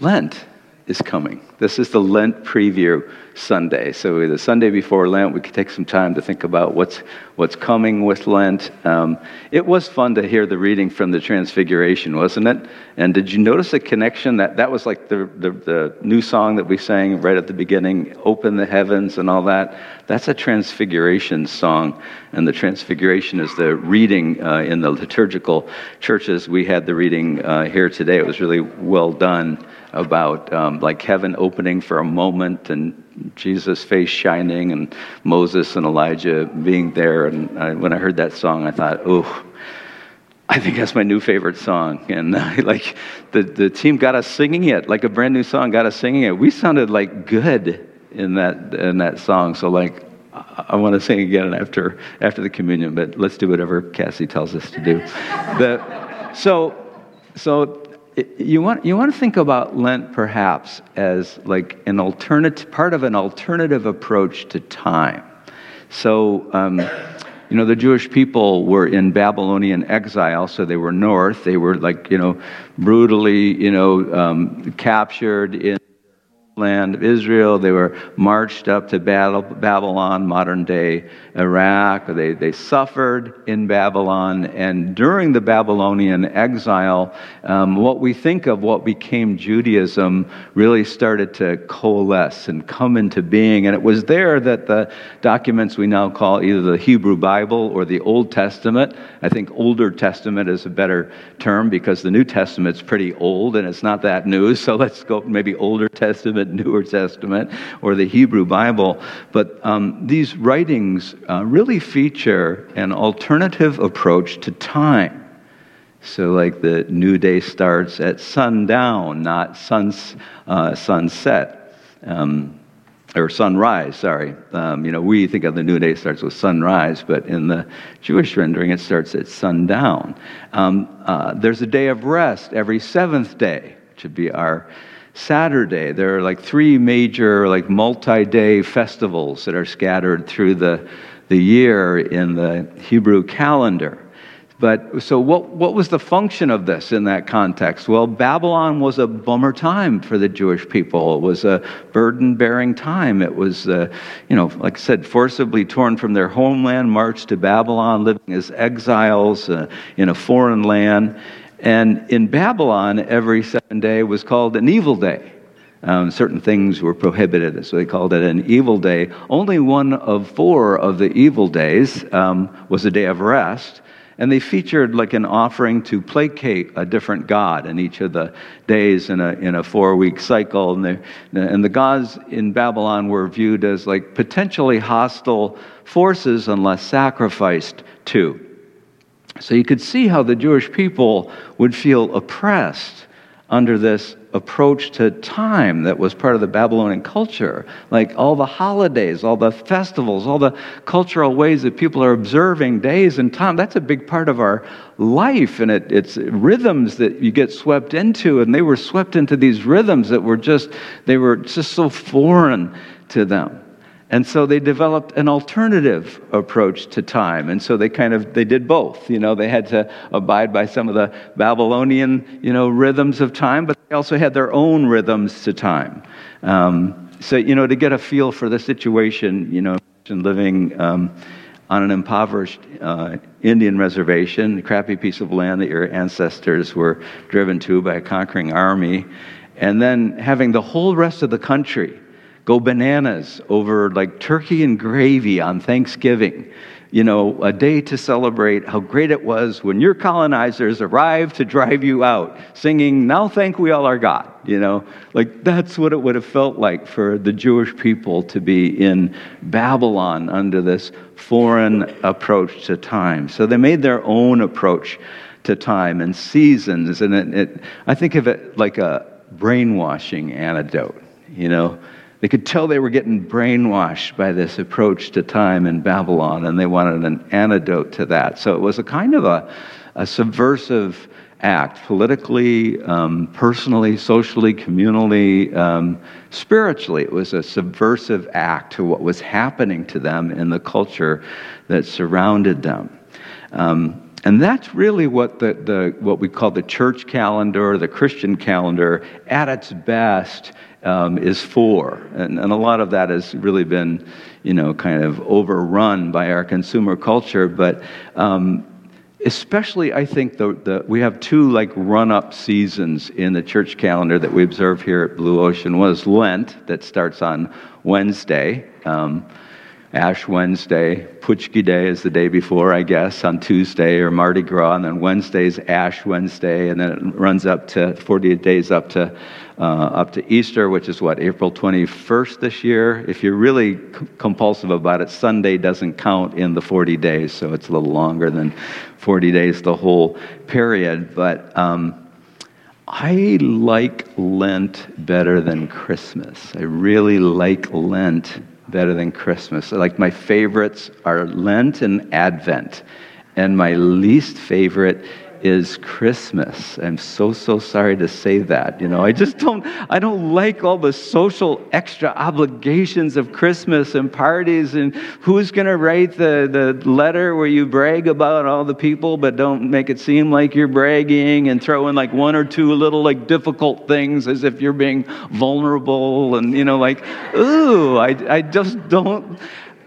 Lent is coming. This is the Lent preview Sunday. So the Sunday before Lent, we could take some time to think about what's what's coming with Lent. Um, it was fun to hear the reading from the Transfiguration, wasn't it? And did you notice a connection that that was like the, the, the new song that we sang right at the beginning, "Open the Heavens" and all that. That's a Transfiguration song, and the Transfiguration is the reading uh, in the liturgical churches. We had the reading uh, here today. It was really well done about um, like heaven opening for a moment and Jesus' face shining and Moses and Elijah being there. And I, when I heard that song, I thought, oh, I think that's my new favorite song. And uh, like the, the team got us singing it, like a brand new song, got us singing it. We sounded like good in that, in that song. So like, I want to sing again after, after the communion, but let's do whatever Cassie tells us to do. the, so, so you want, you want to think about Lent perhaps as like an alternative, part of an alternative approach to time. So, um, you know, the Jewish people were in Babylonian exile, so they were north. They were like, you know, brutally, you know, um, captured in land of Israel. They were marched up to Babylon, modern day Iraq. They, they suffered in Babylon. And during the Babylonian exile, um, what we think of what became Judaism really started to coalesce and come into being. And it was there that the documents we now call either the Hebrew Bible or the Old Testament, I think Older Testament is a better term because the New Testament's pretty old and it's not that new. So let's go maybe Older Testament Newer Testament or the Hebrew Bible. But um, these writings uh, really feature an alternative approach to time. So, like the new day starts at sundown, not suns, uh, sunset. Um, or sunrise, sorry. Um, you know, we think of the new day starts with sunrise, but in the Jewish rendering, it starts at sundown. Um, uh, there's a day of rest every seventh day, which would be our Saturday. There are like three major, like multi day festivals that are scattered through the, the year in the Hebrew calendar. But so, what, what was the function of this in that context? Well, Babylon was a bummer time for the Jewish people. It was a burden bearing time. It was, uh, you know, like I said, forcibly torn from their homeland, marched to Babylon, living as exiles uh, in a foreign land. And in Babylon, every seven day was called an evil day. Um, certain things were prohibited, so they called it an evil day. Only one of four of the evil days um, was a day of rest, and they featured like an offering to placate a different god in each of the days in a, in a four week cycle. And, and the gods in Babylon were viewed as like potentially hostile forces unless sacrificed to. So you could see how the Jewish people would feel oppressed under this approach to time that was part of the Babylonian culture. Like all the holidays, all the festivals, all the cultural ways that people are observing days and time. That's a big part of our life, and it, it's rhythms that you get swept into. And they were swept into these rhythms that were just, they were just so foreign to them. And so they developed an alternative approach to time. And so they kind of they did both. You know, they had to abide by some of the Babylonian, you know, rhythms of time, but they also had their own rhythms to time. Um, so, you know, to get a feel for the situation, you know, living um, on an impoverished uh, Indian reservation, a crappy piece of land that your ancestors were driven to by a conquering army, and then having the whole rest of the country go bananas over like turkey and gravy on Thanksgiving. You know, a day to celebrate how great it was when your colonizers arrived to drive you out, singing, Now thank we all our God. You know, like that's what it would have felt like for the Jewish people to be in Babylon under this foreign approach to time. So they made their own approach to time and seasons. And it, it, I think of it like a brainwashing antidote, you know they could tell they were getting brainwashed by this approach to time in Babylon, and they wanted an antidote to that. So it was a kind of a, a subversive act, politically, um, personally, socially, communally, um, spiritually. It was a subversive act to what was happening to them in the culture that surrounded them. Um, and that's really what, the, the, what we call the church calendar, the Christian calendar, at its best, um, is for. And, and a lot of that has really been, you know, kind of overrun by our consumer culture. But um, especially, I think the, the, we have two like run-up seasons in the church calendar that we observe here at Blue Ocean. One is Lent, that starts on Wednesday. Um, Ash Wednesday, Paczki Day is the day before, I guess, on Tuesday, or Mardi Gras, and then Wednesday's Ash Wednesday, and then it runs up to 48 days up to uh, up to Easter, which is what April 21st this year. If you're really c- compulsive about it, Sunday doesn't count in the 40 days, so it's a little longer than 40 days the whole period. But um, I like Lent better than Christmas. I really like Lent better than Christmas. Like my favorites are Lent and Advent, and my least favorite is Christmas. I'm so so sorry to say that. You know, I just don't I don't like all the social extra obligations of Christmas and parties and who's going to write the the letter where you brag about all the people but don't make it seem like you're bragging and throw in like one or two little like difficult things as if you're being vulnerable and you know like ooh, I I just don't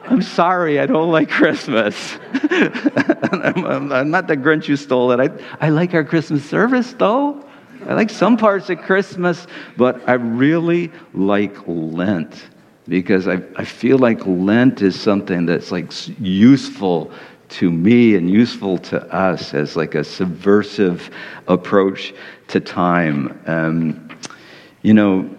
I'm sorry, I don't like Christmas. I'm, I'm, not the Grinch who stole it. I, I like our Christmas service, though. I like some parts of Christmas, but I really like Lent because I, I feel like Lent is something that's like useful to me and useful to us as like a subversive approach to time. Um, you know,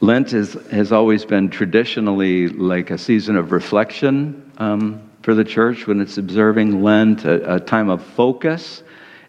Lent is, has always been traditionally like a season of reflection um, for the church when it's observing Lent, a, a, time of focus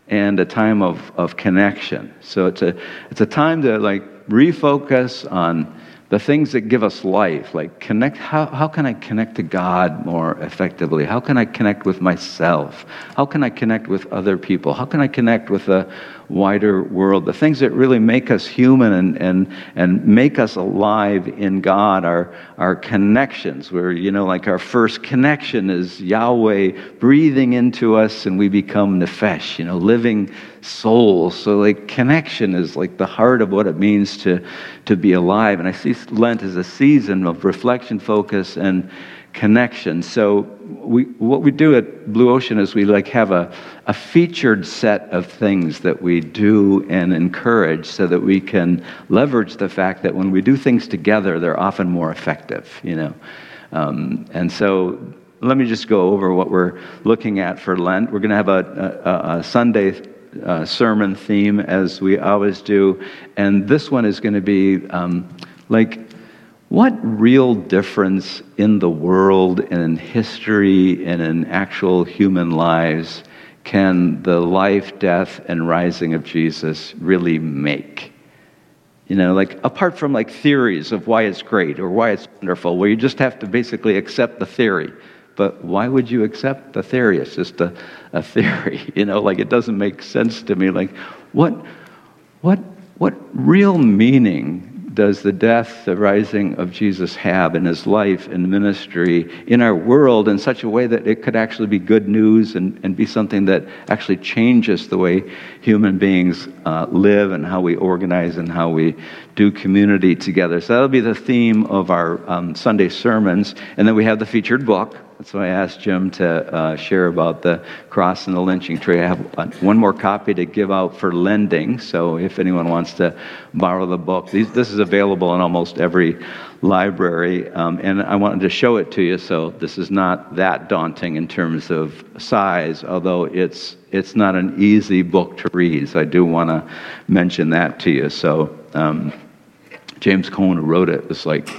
and a time of, of connection. So it's a, it's a time to like refocus on the things that give us life like connect how, how can i connect to god more effectively? How can i connect with myself? How can i connect with other people? How can i connect with a wider world. The things that really make us human and, and, and make us alive in god are our connections where you know like our first connection is yahweh breathing into us and we become nefesh you know living souls. So like connection is like the heart of what it means to to be alive. And i see lent as a season of reflection focus and connection. So we, what we do at Blue Ocean is we like have a, a featured set of things that we do and encourage so that we can leverage the fact that when we do things together, they're often more effective, you know. Um, and so let me just go over what we're looking at for Lent. We're going to have a, a, a Sunday uh, sermon theme as we always do, and this one is going to be um, like what real difference in the world and in history and in actual human lives can the life, death, and rising of Jesus really make? You know, like apart from like theories of why it's great or why it's wonderful, where you just have to basically accept the theory. But why would you accept the theory? It's just a, a theory, you know, like it doesn't make sense to me. Like, what, what, what real meaning does the death, the rising of Jesus have in his life and ministry in our world in such a way that it could actually be good news and, and be something that actually changes the way human beings uh, live and how we organize and how we do community together. So that'll be the theme of our um, Sunday sermons. And then we have the featured book why I asked Jim to uh, share about the cross and the lynching tree. I have uh, one more copy to give out for lending, so if anyone wants to borrow the book, these, this is available in almost every library. Um, and I wanted to show it to you, so this is not that daunting in terms of size, although it's, it's not an easy book to read. So I do want to mention that to you. So um, James Cone, who wrote it, was like,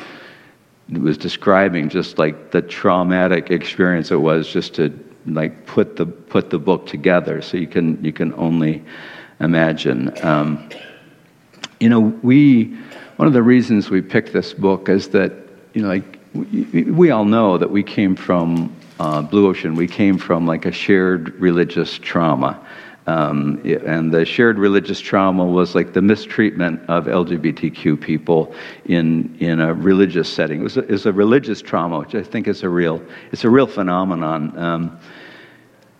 was describing just like the traumatic experience it was just to like put the put the book together. So you can you can only imagine. Um, you know, we one of the reasons we picked this book is that you know like we, we all know that we came from uh, Blue Ocean. We came from like a shared religious trauma. Um, and the shared religious trauma was like the mistreatment of LGBTQ people in, in a religious setting. It was a, it was a religious trauma, which I think is a real, it's a real phenomenon. Um,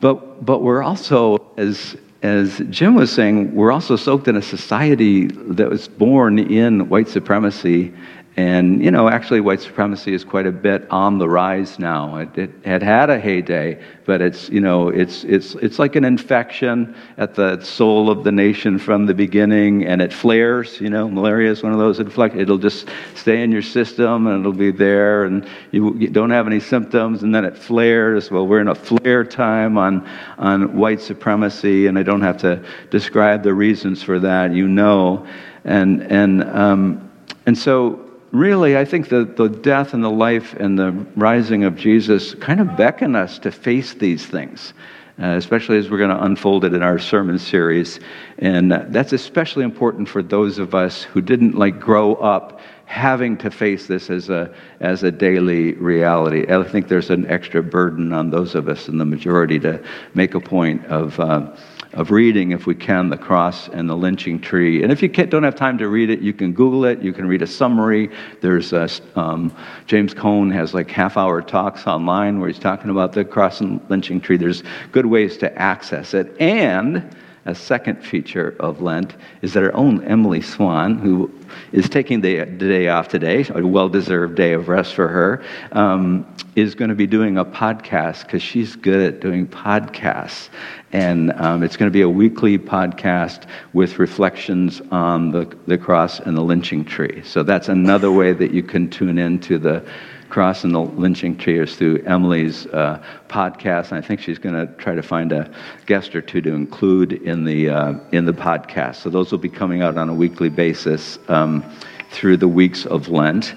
but, but we're also, as, as Jim was saying, we're also soaked in a society that was born in white supremacy and, you know, actually, white supremacy is quite a bit on the rise now. It, it, had had a heyday, but it's, you know, it's, it's, it's like an infection at the soul of the nation from the beginning, and it flares. You know, malaria is one of those inflect. It'll just stay in your system, and it'll be there, and you, you don't have any symptoms, and then it flares. Well, we're in a flare time on, on white supremacy, and I don't have to describe the reasons for that. You know. And, and, um, and so, really, I think that the death and the life and the rising of Jesus kind of beckon us to face these things. Uh, especially as we're going to unfold it in our sermon series. And uh, that's especially important for those of us who didn't like grow up having to face this as a, as a daily reality. I think there's an extra burden on those of us in the majority to make a point of. Uh, of reading, if we can, the cross and the lynching tree. And if you don't have time to read it, you can Google it. You can read a summary. There's a, um, James Cone has like half hour talks online where he's talking about the cross and lynching tree. There's good ways to access it. And a second feature of Lent is that our own Emily Swan, who is taking the, day off today, a well deserved day of rest for her, um, is going to be doing a podcast because she's good at doing podcasts. And um, it's going to be a weekly podcast with reflections on the, the cross and the lynching tree. So that's another way that you can tune into the cross and the lynching tree is through Emily's uh, podcast. And I think she's going to try to find a guest or two to include in the, uh, in the podcast. So those will be coming out on a weekly basis um, through the weeks of Lent.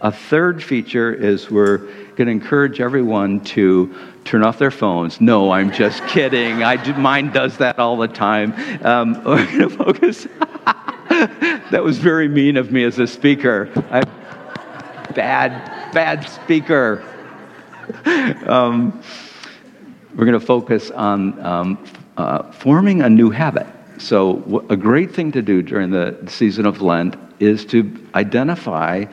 A third feature is we're going to encourage everyone to turn off their phones. No, I'm just kidding. I do, mine does that all the time. Um, we're going to focus. that was very mean of me as a speaker. I, bad, bad speaker. Um, we're going to focus on um, uh, forming a new habit. So, a great thing to do during the season of Lent is to identify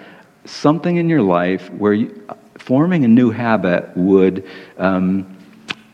something in your life where you, forming a new habit would um,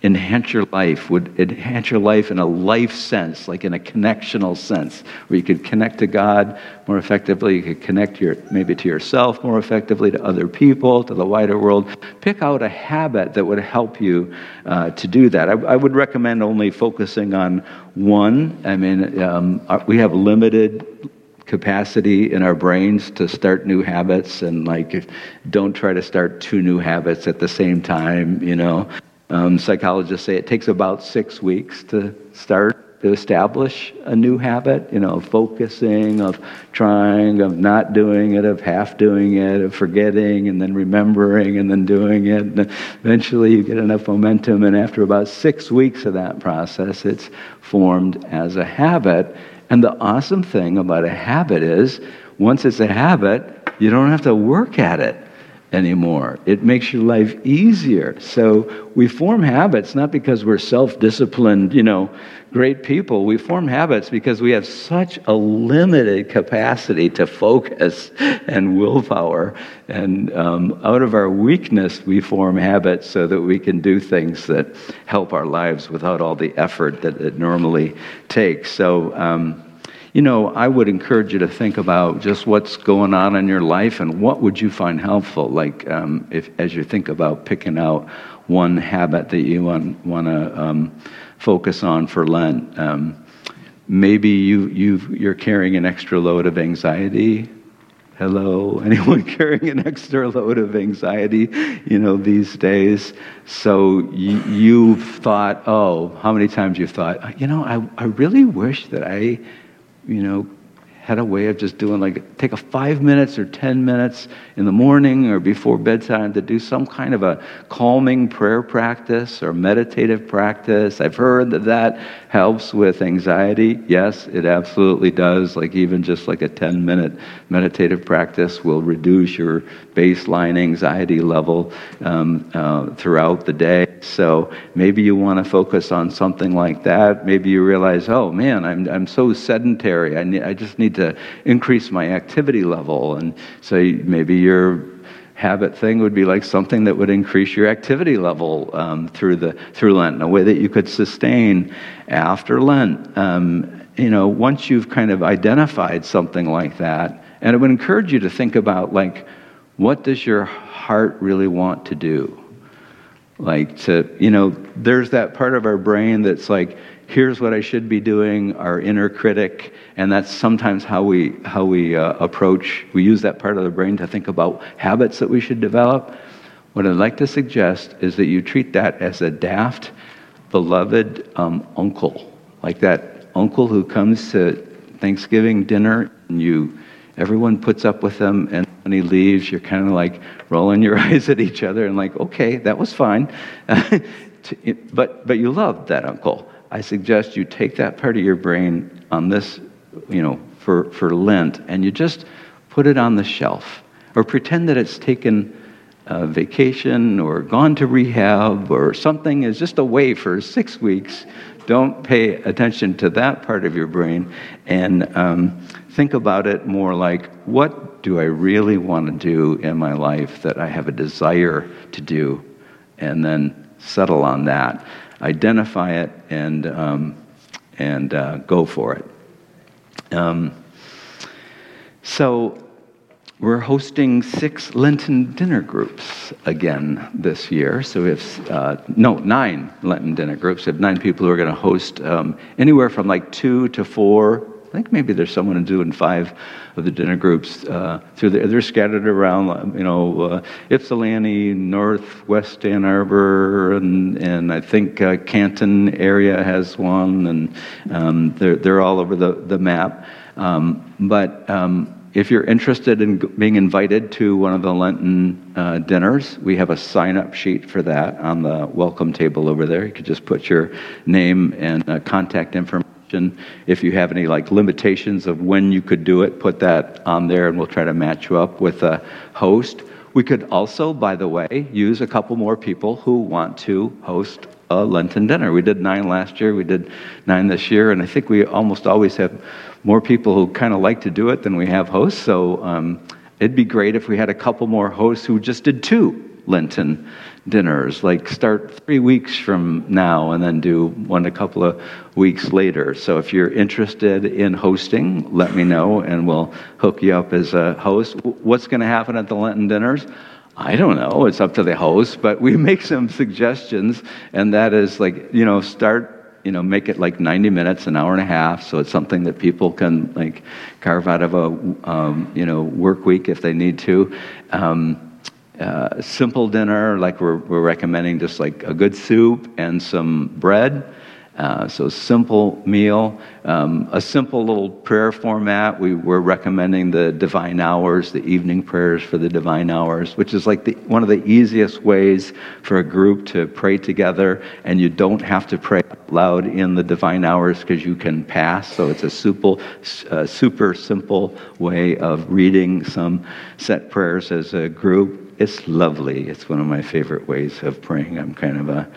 enhance your life, would enhance your life in a life sense, like in a connectional sense, where you could connect to God more effectively, you could connect your, maybe to yourself more effectively, to other people, to the wider world. Pick out a habit that would help you uh, to do that. I, I, would recommend only focusing on one. I mean, um, we have limited capacity in our brains to start new habits and like don't try to start two new habits at the same time you know um, psychologists say it takes about six weeks to start to establish a new habit you know focusing of trying of not doing it of half doing it of forgetting and then remembering and then doing it. And eventually you get enough momentum and after about six weeks of that process it's formed as a habit. And the awesome thing about a habit is once it's a habit, you don't have to work at it anymore. It makes your life easier. So we form habits not because we're self disciplined, you know, great people. We form habits because we have such a limited capacity to focus and willpower. And um, out of our weakness, we form habits so that we can do things that help our lives without all the effort that it normally takes. So, um, you know, I would encourage you to think about just what's going on in your life and what would you find helpful. Like, um, if as you think about picking out one habit that you want want to um, focus on for Lent, um, maybe you you you're carrying an extra load of anxiety. Hello, anyone carrying an extra load of anxiety, you know, these days? So you, you've thought, oh, how many times you've thought, you know, I, I really wish that I you know, had a way of just doing like take a five minutes or ten minutes in the morning or before bedtime to do some kind of a calming prayer practice or meditative practice. I've heard that that helps with anxiety. Yes, it absolutely does. Like even just like a 10 minute meditative practice will reduce your baseline anxiety level um, uh, throughout the day. So maybe you want to focus on something like that. Maybe you realize, oh man, I'm, I'm so sedentary. I, need, I just need to increase my activity level. And so maybe you're habit thing would be like something that would increase your activity level um, through the through Lent in a way that you could sustain after Lent. Um, you know, once you've kind of identified something like that, and it would encourage you to think about like, what does your heart really want to do? Like to, you know, there's that part of our brain that's like, here's what I should be doing, our inner critic, and that's sometimes how we how we uh, approach. We use that part of the brain to think about habits that we should develop. What I'd like to suggest is that you treat that as a daft, beloved um, uncle, like that uncle who comes to Thanksgiving dinner and you everyone puts up with them and when he leaves you're kind of like rolling your eyes at each other and like okay that was fine but but you loved that uncle I suggest you take that part of your brain on this, you know, for, for Lent, and you just put it on the shelf. Or pretend that it's taken a vacation or gone to rehab or something is just away for six weeks. Don't pay attention to that part of your brain and um, think about it more like what do I really want to do in my life that I have a desire to do? And then settle on that identify it and, um, and uh, go for it. Um, so, we're hosting six Lenten dinner groups again this year. So we have, uh, no, nine Lenten dinner groups. We have nine people who are going to host um, anywhere from like two to four I think maybe there's someone who's doing five of the dinner groups uh, through the, they're scattered around, you know, uh, Ypsilanti, Northwest Ann Arbor, and, and I think uh, Canton area has one, and um, they're, they're all over the, the map. Um, but um, if you're interested in being invited to one of the Lenten uh, dinners, we have a sign up sheet for that on the welcome table over there. You could just put your name and uh, contact information if you have any like limitations of when you could do it, put that on there and we'll try to match you up with a host. We could also, by the way, use a couple more people who want to host a Lenten dinner. We did nine last year, we did nine this year, and I think we almost always have more people who kind of like to do it than we have hosts. So um, it'd be great if we had a couple more hosts who just did two Lenten dinners. Like start three weeks from now and then do one a couple of weeks later. So if you're interested in hosting, let me know and we'll hook you up as a host. What's going to happen at the Lenten dinners? I don't know. It's up to the host, but we make some suggestions, and that is like, you know, start you know make it like 90 minutes an hour and a half so it's something that people can like carve out of a um, you know work week if they need to um, uh, simple dinner, like we're, we're recommending just like a good soup and some bread. Uh, so simple meal, um, a simple little prayer format. We were recommending the divine hours, the evening prayers for the divine hours, which is like the, one of the easiest ways for a group to pray together, and you don't have to pray loud in the divine hours because you can pass. So it's a super, uh, super simple way of reading some set prayers as a group it's lovely. It's one of my favorite ways of praying. I'm kind of a,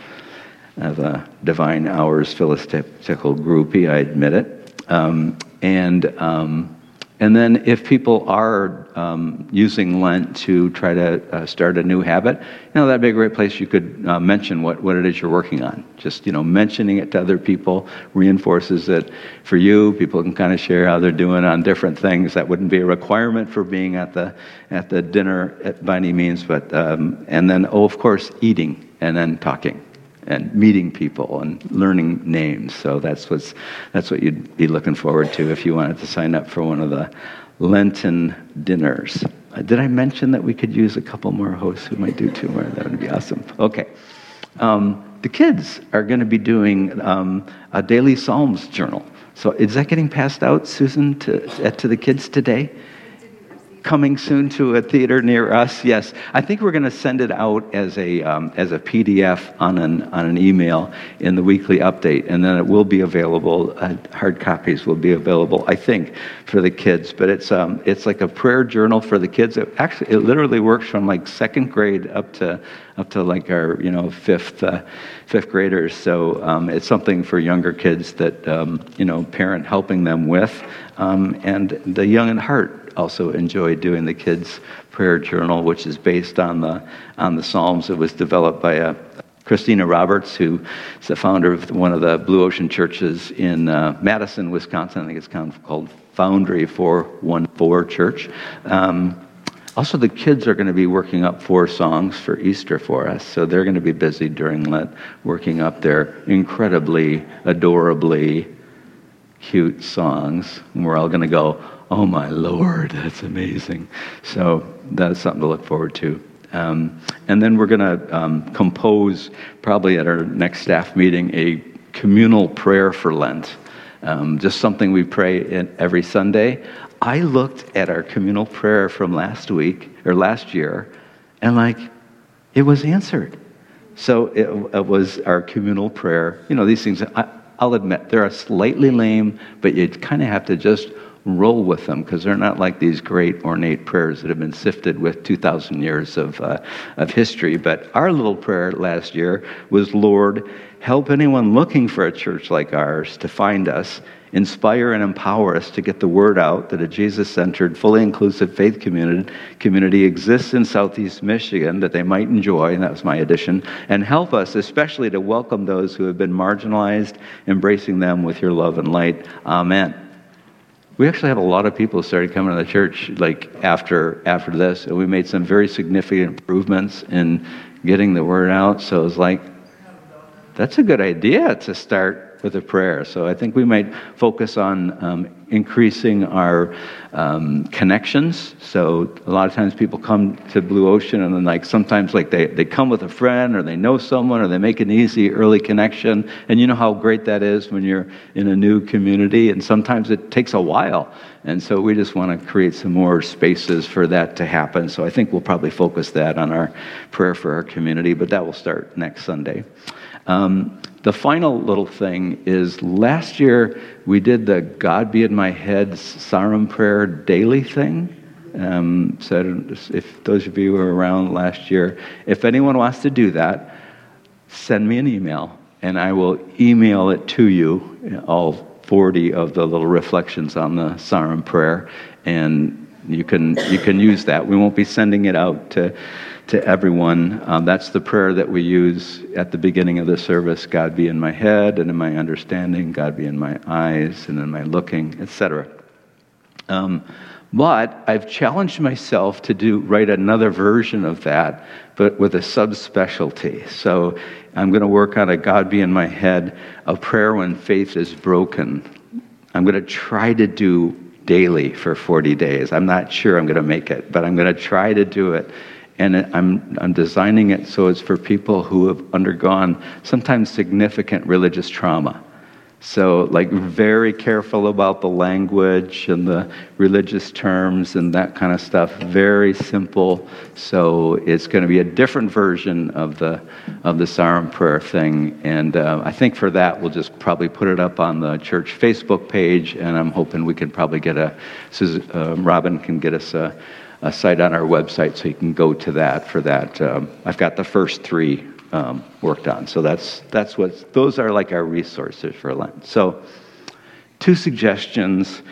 of a divine hours philosophical groupie, I admit it. Um, and um, and then if people are um, using Lent to try to uh, start a new habit, you know, that'd be a great place you could uh, mention what, what it is you're working on. Just, you know, mentioning it to other people reinforces it for you. People can kind of share how they're doing on different things. That wouldn't be a requirement for being at the, at the dinner by any means, but, um, and then, oh, of course, eating and then talking and meeting people and learning names. So that's what's that's what you'd be looking forward to if you wanted to sign up for one of the Lenten dinners. Uh, did I mention that we could use a couple more hosts who might do two more? That would be awesome. Okay. Um, the kids are going to be doing um, a daily Psalms journal. So is that getting passed out, Susan, to, to the kids today? Coming soon to a theater near us. Yes, I think we're going to send it out as a um, as a PDF on an on an email in the weekly update, and then it will be available. Uh, hard copies will be available, I think, for the kids. But it's um, it's like a prayer journal for the kids. It actually it literally works from like second grade up to up to like our you know fifth uh, fifth graders. So um, it's something for younger kids that um, you know parent helping them with, um, and the young in heart also enjoy doing the kids' prayer journal, which is based on the on the Psalms. It was developed by a uh, Christina Roberts, who is the founder of one of the Blue Ocean churches in uh, Madison, Wisconsin. I think it's called Foundry 414 Church. Um, also, the kids are going to be working up four songs for Easter for us. So they're going to be busy during Lent working up their incredibly, adorably cute songs. And we're all going to go, oh my Lord, that's amazing. So that's something to look forward to. Um, and then we're going to um, compose, probably at our next staff meeting, a communal prayer for Lent. Um, just something we pray every Sunday. I looked at our communal prayer from last week or last year, and like, it was answered. So it, it was our communal prayer. You know, these things, I, I'll admit, they're slightly lame, but you kind of have to just roll with them because they're not like these great ornate prayers that have been sifted with 2,000 years of, uh, of history. But our little prayer last year was Lord, help anyone looking for a church like ours to find us inspire and empower us to get the word out that a Jesus centered, fully inclusive faith community, community exists in Southeast Michigan that they might enjoy, and that was my addition, and help us especially to welcome those who have been marginalized, embracing them with your love and light. Amen. We actually had a lot of people started coming to the church like after after this, and we made some very significant improvements in getting the word out. So it was like, that's a good idea to start with a prayer. So I think we might focus on um, increasing our um, connections. So a lot of times people come to Blue Ocean and then like sometimes like they, they come with a friend or they know someone or they make an easy early connection. And you know how great that is when you're in a new community and sometimes it takes a while. And so we just want to create some more spaces for that to happen. So I think we'll probably focus that on our prayer for our community, but that will start next Sunday. Um, the final little thing is last year we did the God Be in My Head Sarum Prayer daily thing. Um, so if those of you who were around last year, if anyone wants to do that, send me an email and I will email it to you, all 40 of the little reflections on the Sarum prayer, and you can, you can use that. We won't be sending it out to to everyone. Um, that's the prayer that we use at the beginning of the service God be in my head and in my understanding, God be in my eyes and in my looking, etc. Um, but I've challenged myself to do write another version of that, but with a subspecialty. So I'm going to work on a God be in my head, a prayer when faith is broken. I'm going to try to do daily for 40 days. I'm not sure I'm going to make it, but I'm going to try to do it and I'm, I'm designing it so it's for people who have undergone sometimes significant religious trauma. So, like, very careful about the language and the religious terms and that kind of stuff. Very simple. So, it's going to be a different version of the of the Sarum prayer thing. And uh, I think for that, we'll just probably put it up on the church Facebook page. And I'm hoping we can probably get a. Uh, Robin can get us a a site on our website so you can go to that for that. Um, I've got the first three um, worked on. So that's, that's what, those are like our resources for Lent. So, two suggestions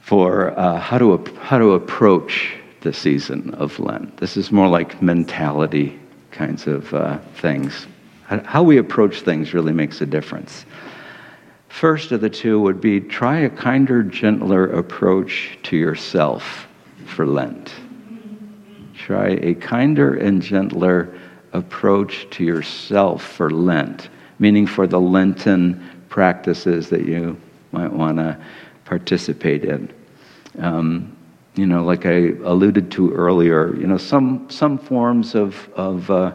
for uh, how, to, how to approach the season of Lent. This is more like mentality kinds of uh, things. How we approach things really makes a difference. First of the two would be try a kinder, gentler approach to yourself for Lent. Try a kinder and gentler approach to yourself for Lent, meaning for the Lenten practices that you might want to participate in. Um, you know, like I alluded to earlier, you know, some, some forms of, of uh,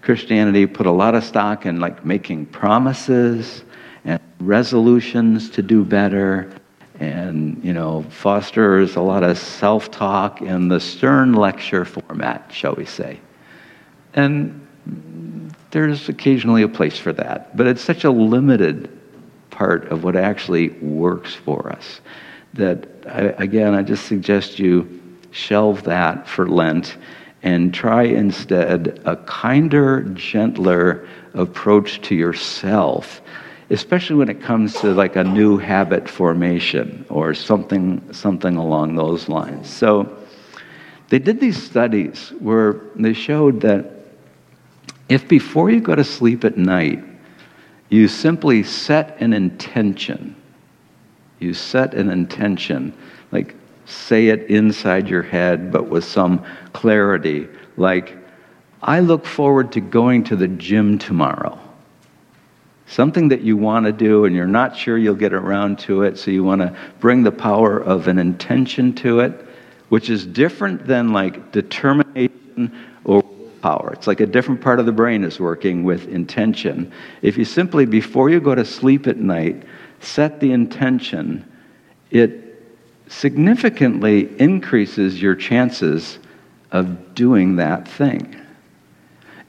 Christianity put a lot of stock in like making promises and resolutions to do better and you know fosters a lot of self-talk in the stern lecture format shall we say. And there's occasionally a place for that but it's such a limited part of what actually works for us that I, again i just suggest you shelve that for lent and try instead a kinder gentler approach to yourself especially when it comes to like a new habit formation or something, something along those lines. So they did these studies where they showed that if before you go to sleep at night, you simply set an intention, you set an intention, like say it inside your head, but with some clarity, like, I look forward to going to the gym tomorrow. Something that you want to do and you're not sure you'll get around to it, so you want to bring the power of an intention to it, which is different than like determination or power. It's like a different part of the brain is working with intention. If you simply, before you go to sleep at night, set the intention, it significantly increases your chances of doing that thing.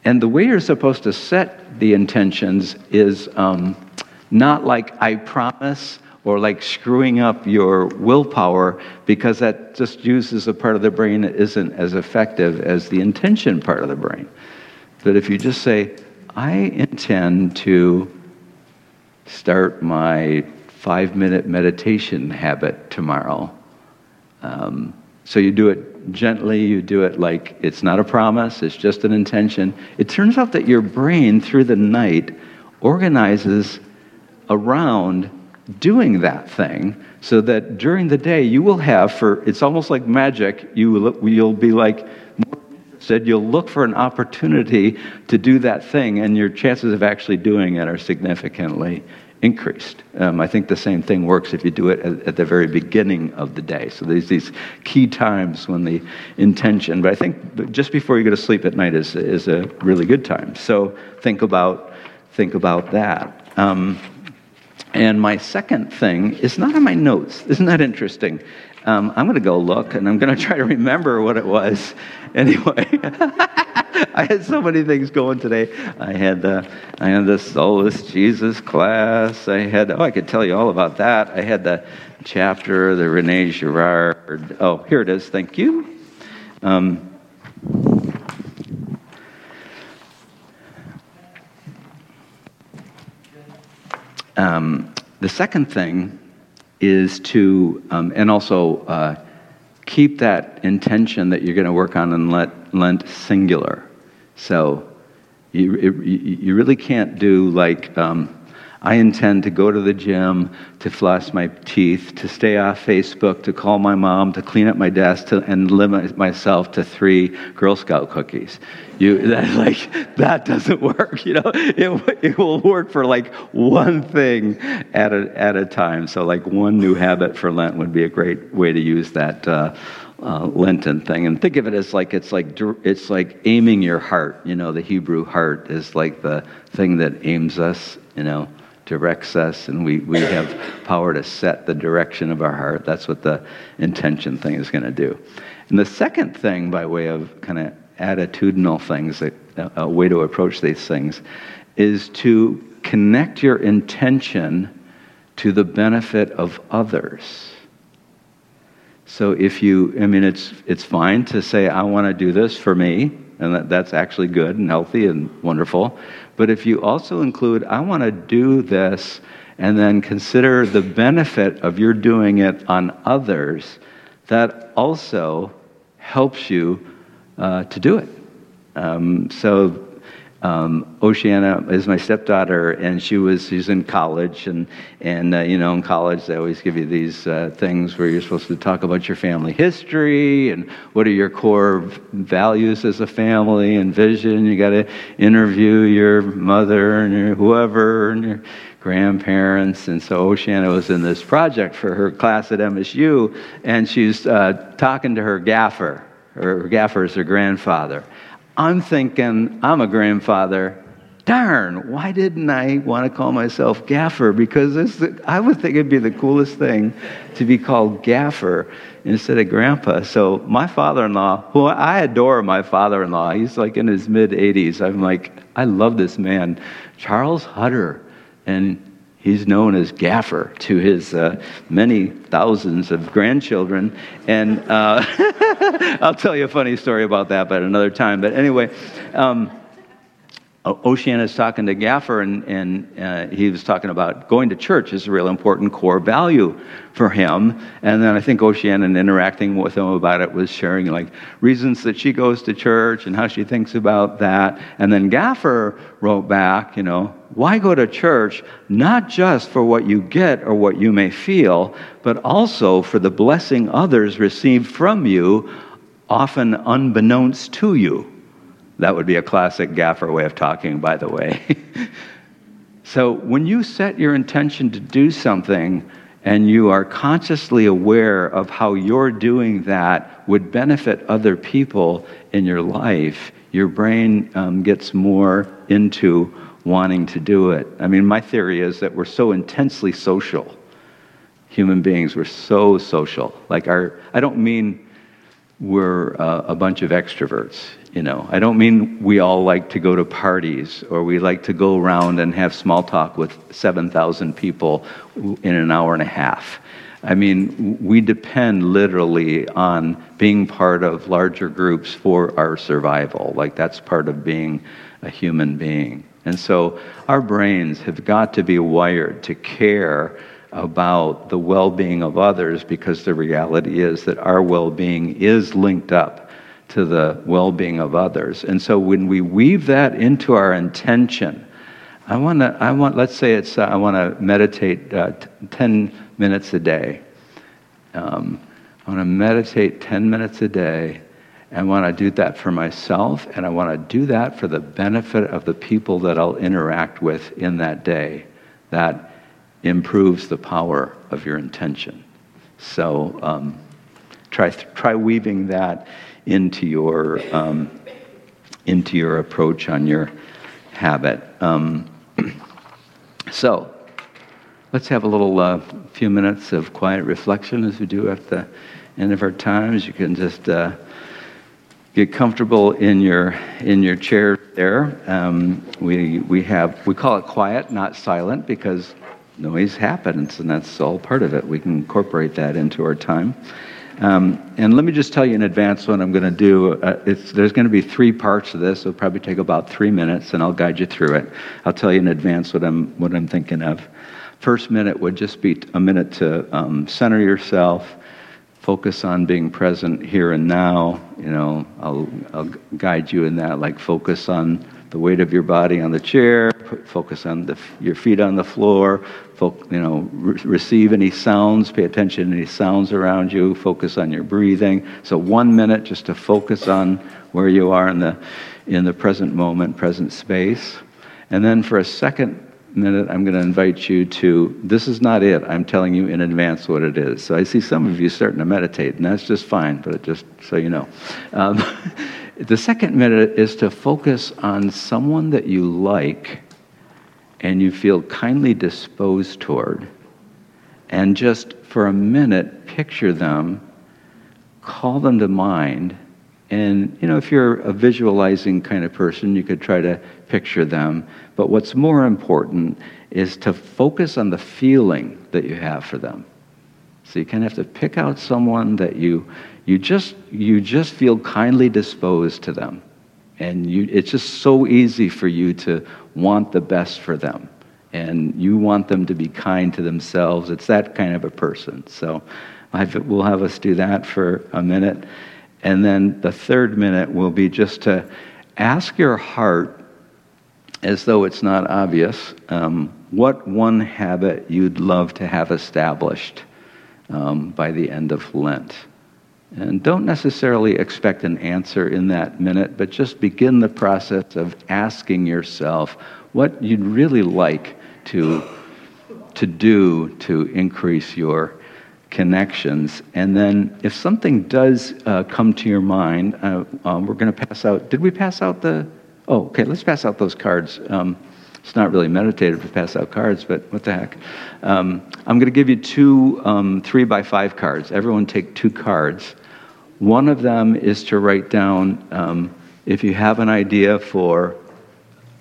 And the way you're supposed to set the intentions is um, not like I promise or like screwing up your willpower because that just uses a part of the brain that isn't as effective as the intention part of the brain. But if you just say, I intend to start my five minute meditation habit tomorrow. Um, so you do it gently, you do it like it's not a promise, it's just an intention. It turns out that your brain, through the night, organizes around doing that thing so that during the day you will have for it's almost like magic you will, you'll be like said you'll look for an opportunity to do that thing and your chances of actually doing it are significantly increased. Um, I think the same thing works if you do it at, at, the very beginning of the day. So there's these key times when the intention, but I think just before you go to sleep at night is, is a really good time. So think about, think about that. Um, and my second thing is not on my notes. Isn't that interesting? Um, I'm going to go look and I'm going to try to remember what it was. Anyway, I had so many things going today. I had the I had the Solus Jesus class. I had oh I could tell you all about that. I had the chapter the Rene Girard. Oh here it is. Thank you. Um, um, the second thing is to, um, and also uh, keep that intention that you're going to work on and let Lent singular. So you, you really can't do like, um, I intend to go to the gym, to floss my teeth, to stay off Facebook, to call my mom, to clean up my desk, to, and limit myself to three Girl Scout cookies. You that like that doesn't work. You know, it it will work for like one thing at a at a time. So like one new habit for Lent would be a great way to use that. Uh, uh, Lenten thing, and think of it as like it's like it's like aiming your heart. You know, the Hebrew heart is like the thing that aims us. You know, directs us, and we, we have power to set the direction of our heart. That's what the intention thing is going to do. And the second thing, by way of kind of attitudinal things, a, a way to approach these things, is to connect your intention to the benefit of others. So if you, I mean, it's, it's fine to say, I want to do this for me, and that, that's actually good and healthy and wonderful. But if you also include, I want to do this, and then consider the benefit of your doing it on others, that also helps you uh, to do it. Um, so um, Oceana is my stepdaughter, and she was she's in college, and and uh, you know in college they always give you these uh, things where you're supposed to talk about your family history and what are your core values as a family and vision. You got to interview your mother and your whoever and your grandparents, and so Oceana was in this project for her class at MSU, and she's uh, talking to her gaffer. Her gaffer is her grandfather I'm thinking, I'm a grandfather. Darn, why didn't I want to call myself Gaffer? Because the, I would think it'd be the coolest thing to be called Gaffer instead of Grandpa. So my father-in-law, who I adore my father-in-law, he's like in his mid 80s. I'm like, I love this man, Charles Hutter, and He's known as Gaffer to his uh, many thousands of grandchildren. And uh, I'll tell you a funny story about that, but another time. But anyway, um, Oceana is talking to Gaffer, and, and uh, he was talking about going to church is a real important core value for him. And then I think Oceana, in interacting with him about it, was sharing like reasons that she goes to church and how she thinks about that. And then Gaffer wrote back, you know, why go to church? Not just for what you get or what you may feel, but also for the blessing others receive from you, often unbeknownst to you. That would be a classic gaffer way of talking, by the way. so when you set your intention to do something and you are consciously aware of how you're doing that would benefit other people in your life, your brain um, gets more into wanting to do it. I mean, my theory is that we're so intensely social. Human beings, we're so social. Like our, I don't mean we're uh, a bunch of extroverts. You know, I don't mean we all like to go to parties or we like to go around and have small talk with 7,000 people in an hour and a half. I mean, we depend literally on being part of larger groups for our survival. Like, that's part of being a human being. And so, our brains have got to be wired to care about the well being of others because the reality is that our well being is linked up to the well being of others. And so when we weave that into our intention, I want to, I want, let's say it's, uh, I want to meditate uh, t- 10 minutes a day. Um, I want to meditate 10 minutes a day. and I want to do that for myself, and I want to do that for the benefit of the people that I'll interact with in that day. That improves the power of your intention. So um, try, try weaving that into your, um, into your approach on your habit. Um, so, let's have a little uh, few minutes of quiet reflection as we do at the end of our times. You can just uh, get comfortable in your in your chair there. Um, we we have we call it quiet, not silent, because noise happens, and that's all part of it. We can incorporate that into our time. Um, and let me just tell you in advance what I'm going to do. Uh, there's going to be three parts of this. It'll probably take about three minutes, and I'll guide you through it. I'll tell you in advance what I'm what I'm thinking of. First minute would just be a minute to um, center yourself, focus on being present here and now. You know, I'll I'll guide you in that. Like focus on the weight of your body on the chair, focus on the, your feet on the floor, you know, re- receive any sounds, pay attention to any sounds around you, focus on your breathing. So one minute just to focus on where you are in the, in the present moment, present space. And then for a second minute, I'm going to invite you to, this is not it. I'm telling you in advance what it is. So I see some of you starting to meditate, and that's just fine, but just so you know. Um, The second minute is to focus on someone that you like and you feel kindly disposed toward. And just for a minute, picture them, call them to mind. And, you know, if you're a visualizing kind of person, you could try to picture them. But what's more important is to focus on the feeling that you have for them. So you kind of have to pick out someone that you you just you just feel kindly disposed to them. And you, it's just so easy for you to want the best for them. And you want them to be kind to themselves. It's that kind of a person. So we'll have us do that for a minute. And then the third minute will be just to ask your heart as though it's not obvious um, what one habit you'd love to have established um, by the end of lent and don't necessarily expect an answer in that minute, but just begin the process of asking yourself what you'd really like to, to do to increase your connections. And then if something does uh, come to your mind, uh, um, we're going to pass out. Did we pass out the? Oh, okay, let's pass out those cards. Um, it's not really meditative to pass out cards, but what the heck. Um, I'm going to give you two um, three by five cards. Everyone take two cards. One of them is to write down um, if you have an idea for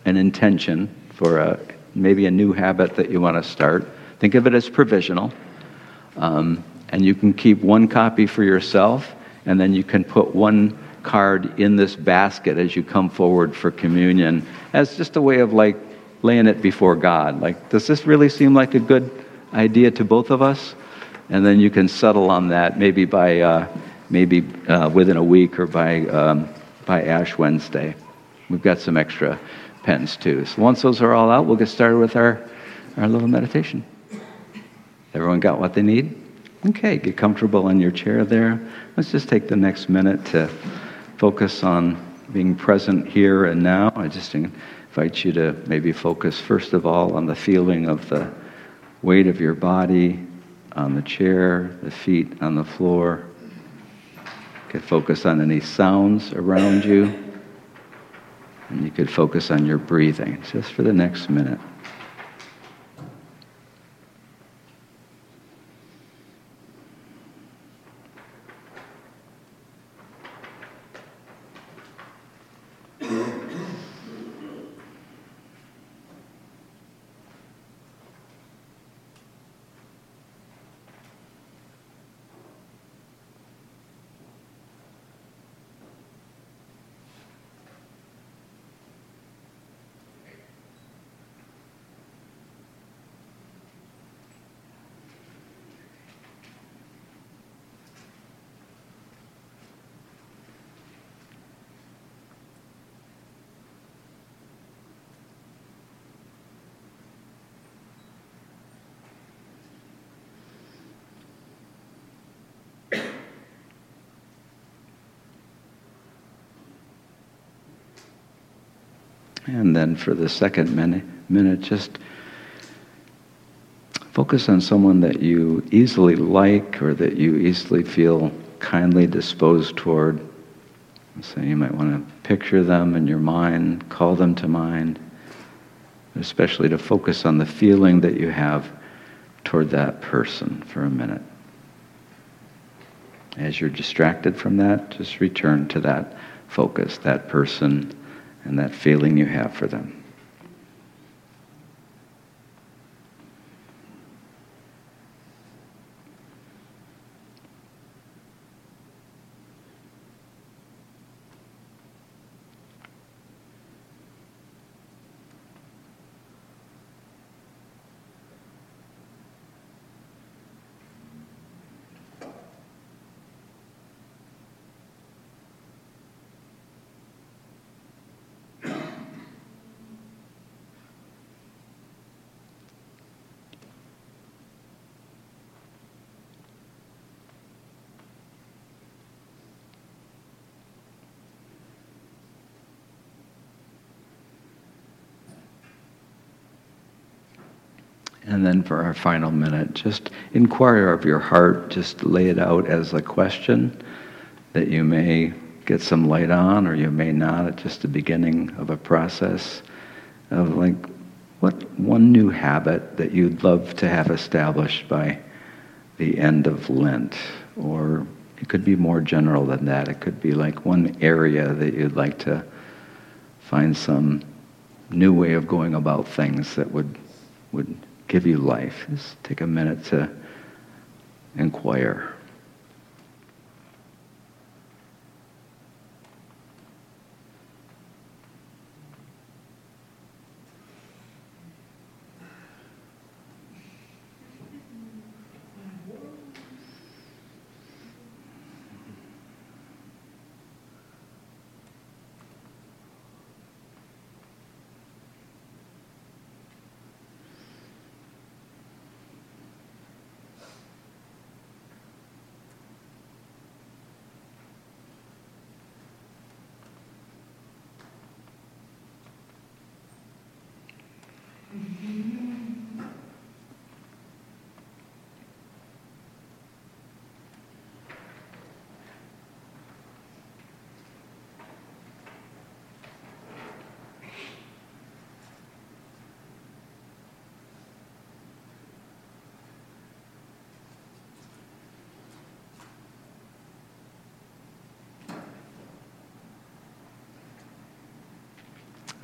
an intention, for a, maybe a new habit that you want to start, think of it as provisional. Um, and you can keep one copy for yourself, and then you can put one card in this basket as you come forward for communion as just a way of like laying it before God. Like, does this really seem like a good idea to both of us? And then you can settle on that maybe by uh, maybe uh, within a week or by um, by Ash Wednesday. We've got some extra pens too. So once those are all out, we'll get started with our our little meditation. Everyone got what they need? Okay, get comfortable in your chair there. Let's just take the next minute to focus on being present here and now. I just invite you to maybe focus first of all on the feeling of the weight of your body on the chair, the feet on the floor. Could focus on any sounds around you. And you could focus on your breathing just for the next minute. And then for the second minute, minute just focus on someone that you easily like or that you easily feel kindly disposed toward. So you might want to picture them in your mind, call them to mind, especially to focus on the feeling that you have toward that person for a minute. As you're distracted from that, just return to that focus, that person and that feeling you have for them. And then for our final minute, just inquire of your heart, just lay it out as a question that you may get some light on or you may not at just the beginning of a process of like what one new habit that you'd love to have established by the end of Lent or it could be more general than that. It could be like one area that you'd like to find some new way of going about things that would would give you life. Just take a minute to inquire.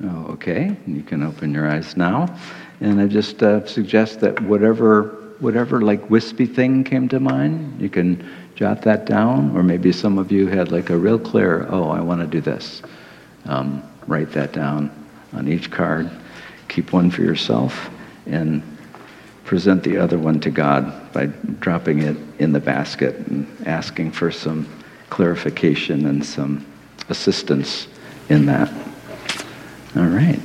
Oh, okay, you can open your eyes now. And I just uh, suggest that whatever whatever like wispy thing came to mind. You can jot that down, or maybe some of you had like a real clear, oh, I want to do this. Um, write that down on each card. Keep one for yourself and present the other one to God by dropping it in the basket and asking for some clarification and some assistance in that. All right.